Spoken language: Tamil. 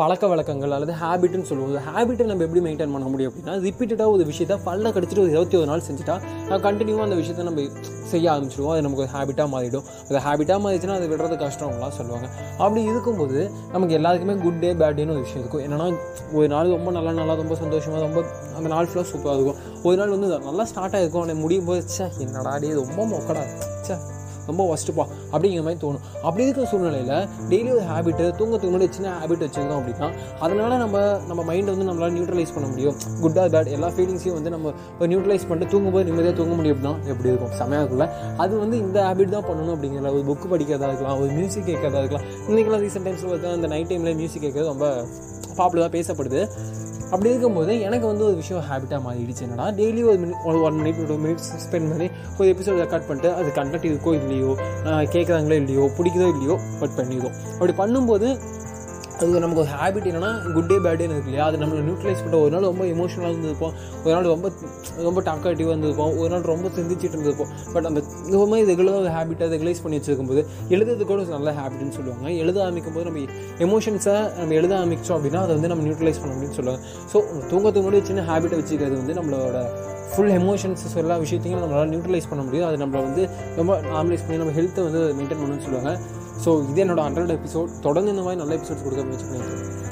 பழக்க வழக்கங்கள் அல்லது ஹேபிட்னு சொல்லுவோம். ஹேபிட்டை நம்ம எப்படி மெயின்டைன் பண்ண முடியும் அப்படின்னா ரிப்பீட்டடாக ஒரு விஷயத்தை பல்ல கடிச்சிட்டு ஒரு இருபத்தி ஒரு நாள் செஞ்சுட்டா நான் கண்டினியூவாக அந்த விஷயத்தை நம்ம செய்ய ஆரம்பிச்சிடுவோம் அது நமக்கு ஒரு ஹேபிட்டாக மாறிடும். அது ஹேபிட்டாக மாறிச்சுன்னா அது விடுறது கஷ்டம்லாம் சொல்லுவாங்க. அப்படி இருக்கும்போது நமக்கு எல்லாருக்குமே குட் டே பேட் டேன்னு ஒரு விஷயம் இருக்கும். என்னன்னா ஒரு நாள் ரொம்ப நல்லா நல்லா ரொம்ப சந்தோஷமாக ரொம்ப அந்த நாள் ஃபுல்லாக சூப்பராக இருக்கும். ஒரு நாள் வந்து நல்லா ஸ்டார்ட் ஆகிருக்கும் ஆனால் முடியும் போது ச்சே என்னடா டே ரொம்ப மொக்கடா. ச்சே. ரொம்ப ஒஸ்ட்டுப்பா அப்படிங்கிற மாதிரி தோணும். அப்படி இருக்கிற சூழ்நிலையில் டெய்லி ஒரு ஹேபிட்டு தூங்கத்துக்கு முன்னாடி சின்ன ஹேபிட் வச்சுருந்தோம் அப்படின்னா அதனால் நம்ம நம்ம மைண்டை வந்து நம்மளால் நியூட்ரலைஸ் பண்ண முடியும். குட் ஆர் பேட் எல்லா ஃபீலிங்ஸையும் வந்து நம்ம ஒரு நியூட்ரலைஸ் பண்ணிட்டு தூங்கும்போது நிம்மதியாக தூங்க முடியும் அப்படின்னா எப்படி இருக்கும்? செமையாக இருக்குல்ல அது வந்து இந்த ஹேபிட் தான் பண்ணணும் அப்படிங்கிற ஒரு புக்கு படிக்கிறதா இருக்கலாம் ஒரு மியூசிக் கேட்கறதா இருக்கலாம். இன்றைக்கெல்லாம் ரீசெண்ட் டைம்ஸில் பார்த்தா அந்த நைட் டைமில் மியூசிக் கேட்கறது ரொம்ப பாப்புலராக பேசப்படுது. அப்படி இருக்கும்போது எனக்கு வந்து ஒரு விஷயம் ஹேபிட்டாக மாறிடுச்சு. என்னன்னா டெய்லி ஒரு மினிட் ஒரு one minute two minutes spend பண்ணி ஒரு எபிசோட் ரெக்கார்ட் பண்ணிட்டு அது கண்டக்ட் இருக்கோ இல்லையோ கேட்குறாங்களோ இல்லையோ பிடிக்குதோ இல்லையோ பட் பண்ணிடுவோம் அப்படி பண்ணும்போது அது நமக்கு ஒரு ஹேபிட் என்னன்னா குட் டே பேட் டேன்னு இருக்கு இல்லையா? அது நம்மளை நியூட்ரலைஸ் பண்ணுற ஒரு நாள் ரொம்ப எமோஷனலாக இருந்திருப்போம். ஒரு நாள் ரொம்ப ரொம்ப டாக்காட்டிவாக இருந்திருப்போம். ஒரு நாள் ரொம்ப சிந்திச்சுட்டு இருந்திருப்போம். பட் அந்த இந்த மாதிரி ரெகுலராக ஒரு ஹேபிட்டை ரெகுலைஸ் பண்ணி வச்சிருக்கும்போது எழுதுறது கூட ஒரு நல்ல ஹேபிட்னு சொல்லுவாங்க. எழுத ஆரம்பிக்கும் போது நம்ம எமோஷன்ஸை நம்ம எழுத ஆரம்பிச்சோம் அப்படின்னா அதை வந்து நம்ம நியூட்ரலைஸ் பண்ண முடியும்னு சொல்லுவாங்க. ஸோ தூங்கத்துக்கு முன்னாடி சின்ன ஹேபிட்டை வச்சுக்கிறது வந்து நம்மளோட ஃபுல் எமோஷன்ஸ் எல்லா விஷயத்தையும் நம்மளால் நியூட்ரலைஸ் பண்ண முடியும். அது நம்மளை வந்து ரொம்ப நார்மலைஸ் பண்ணி நம்ம ஹெல்த்தை வந்து மெயின்டைன் பண்ணணும்னு சொல்லுவாங்க. ஸோ இது என்னோட ஹண்ட்ரட் எபிசோட் தொடர்ந்து இந்த மாதிரி நல்ல எபிசோட்ஸ் கொடுக்க முயற்சி பண்ணிட்டு